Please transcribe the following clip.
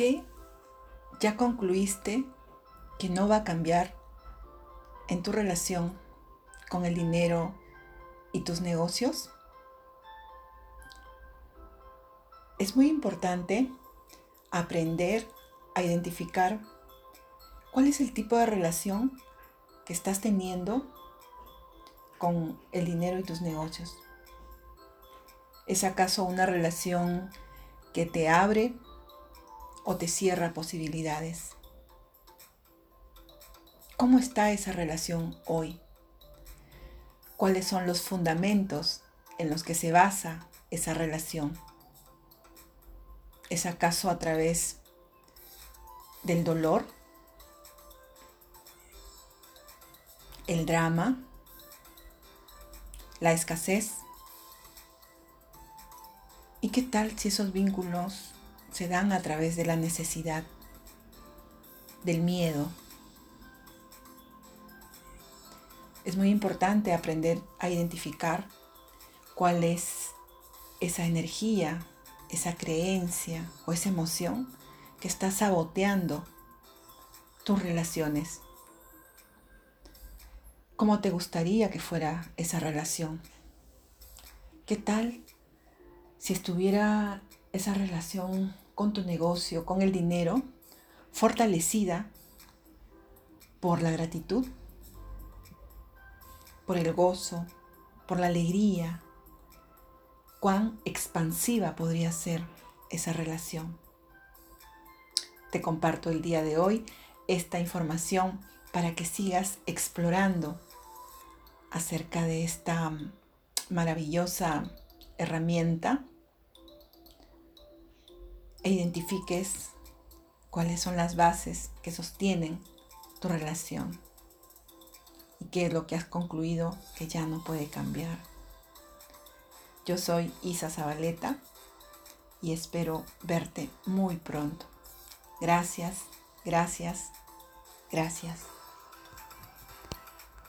qué ya concluiste que no va a cambiar en tu relación con el dinero y tus negocios? Es muy importante aprender a identificar cuál es el tipo de relación que estás teniendo con el dinero y tus negocios. ¿Es acaso una relación que te abre o te cierra posibilidades? ¿Cómo está esa relación hoy? ¿Cuáles son los fundamentos en los que se basa esa relación? ¿Es acaso a través del dolor? ¿El drama? ¿La escasez? ¿Y qué tal si esos vínculos se dan a través de la necesidad, del miedo? Es muy importante aprender a identificar cuál es esa energía esa creencia o esa emoción que está saboteando tus relaciones. ¿Cómo te gustaría que fuera esa relación? ¿Qué tal si estuviera esa relación con tu negocio, con el dinero, fortalecida por la gratitud, por el gozo, por la alegría, cuán expansiva podría ser esa relación. Te comparto el día de hoy esta información para que sigas explorando acerca de esta maravillosa herramienta e identifiques cuáles son las bases que sostienen tu relación y qué es lo que has concluido que ya no puede cambiar. Yo soy Isa Zabaleta y espero verte muy pronto. Gracias, gracias, gracias.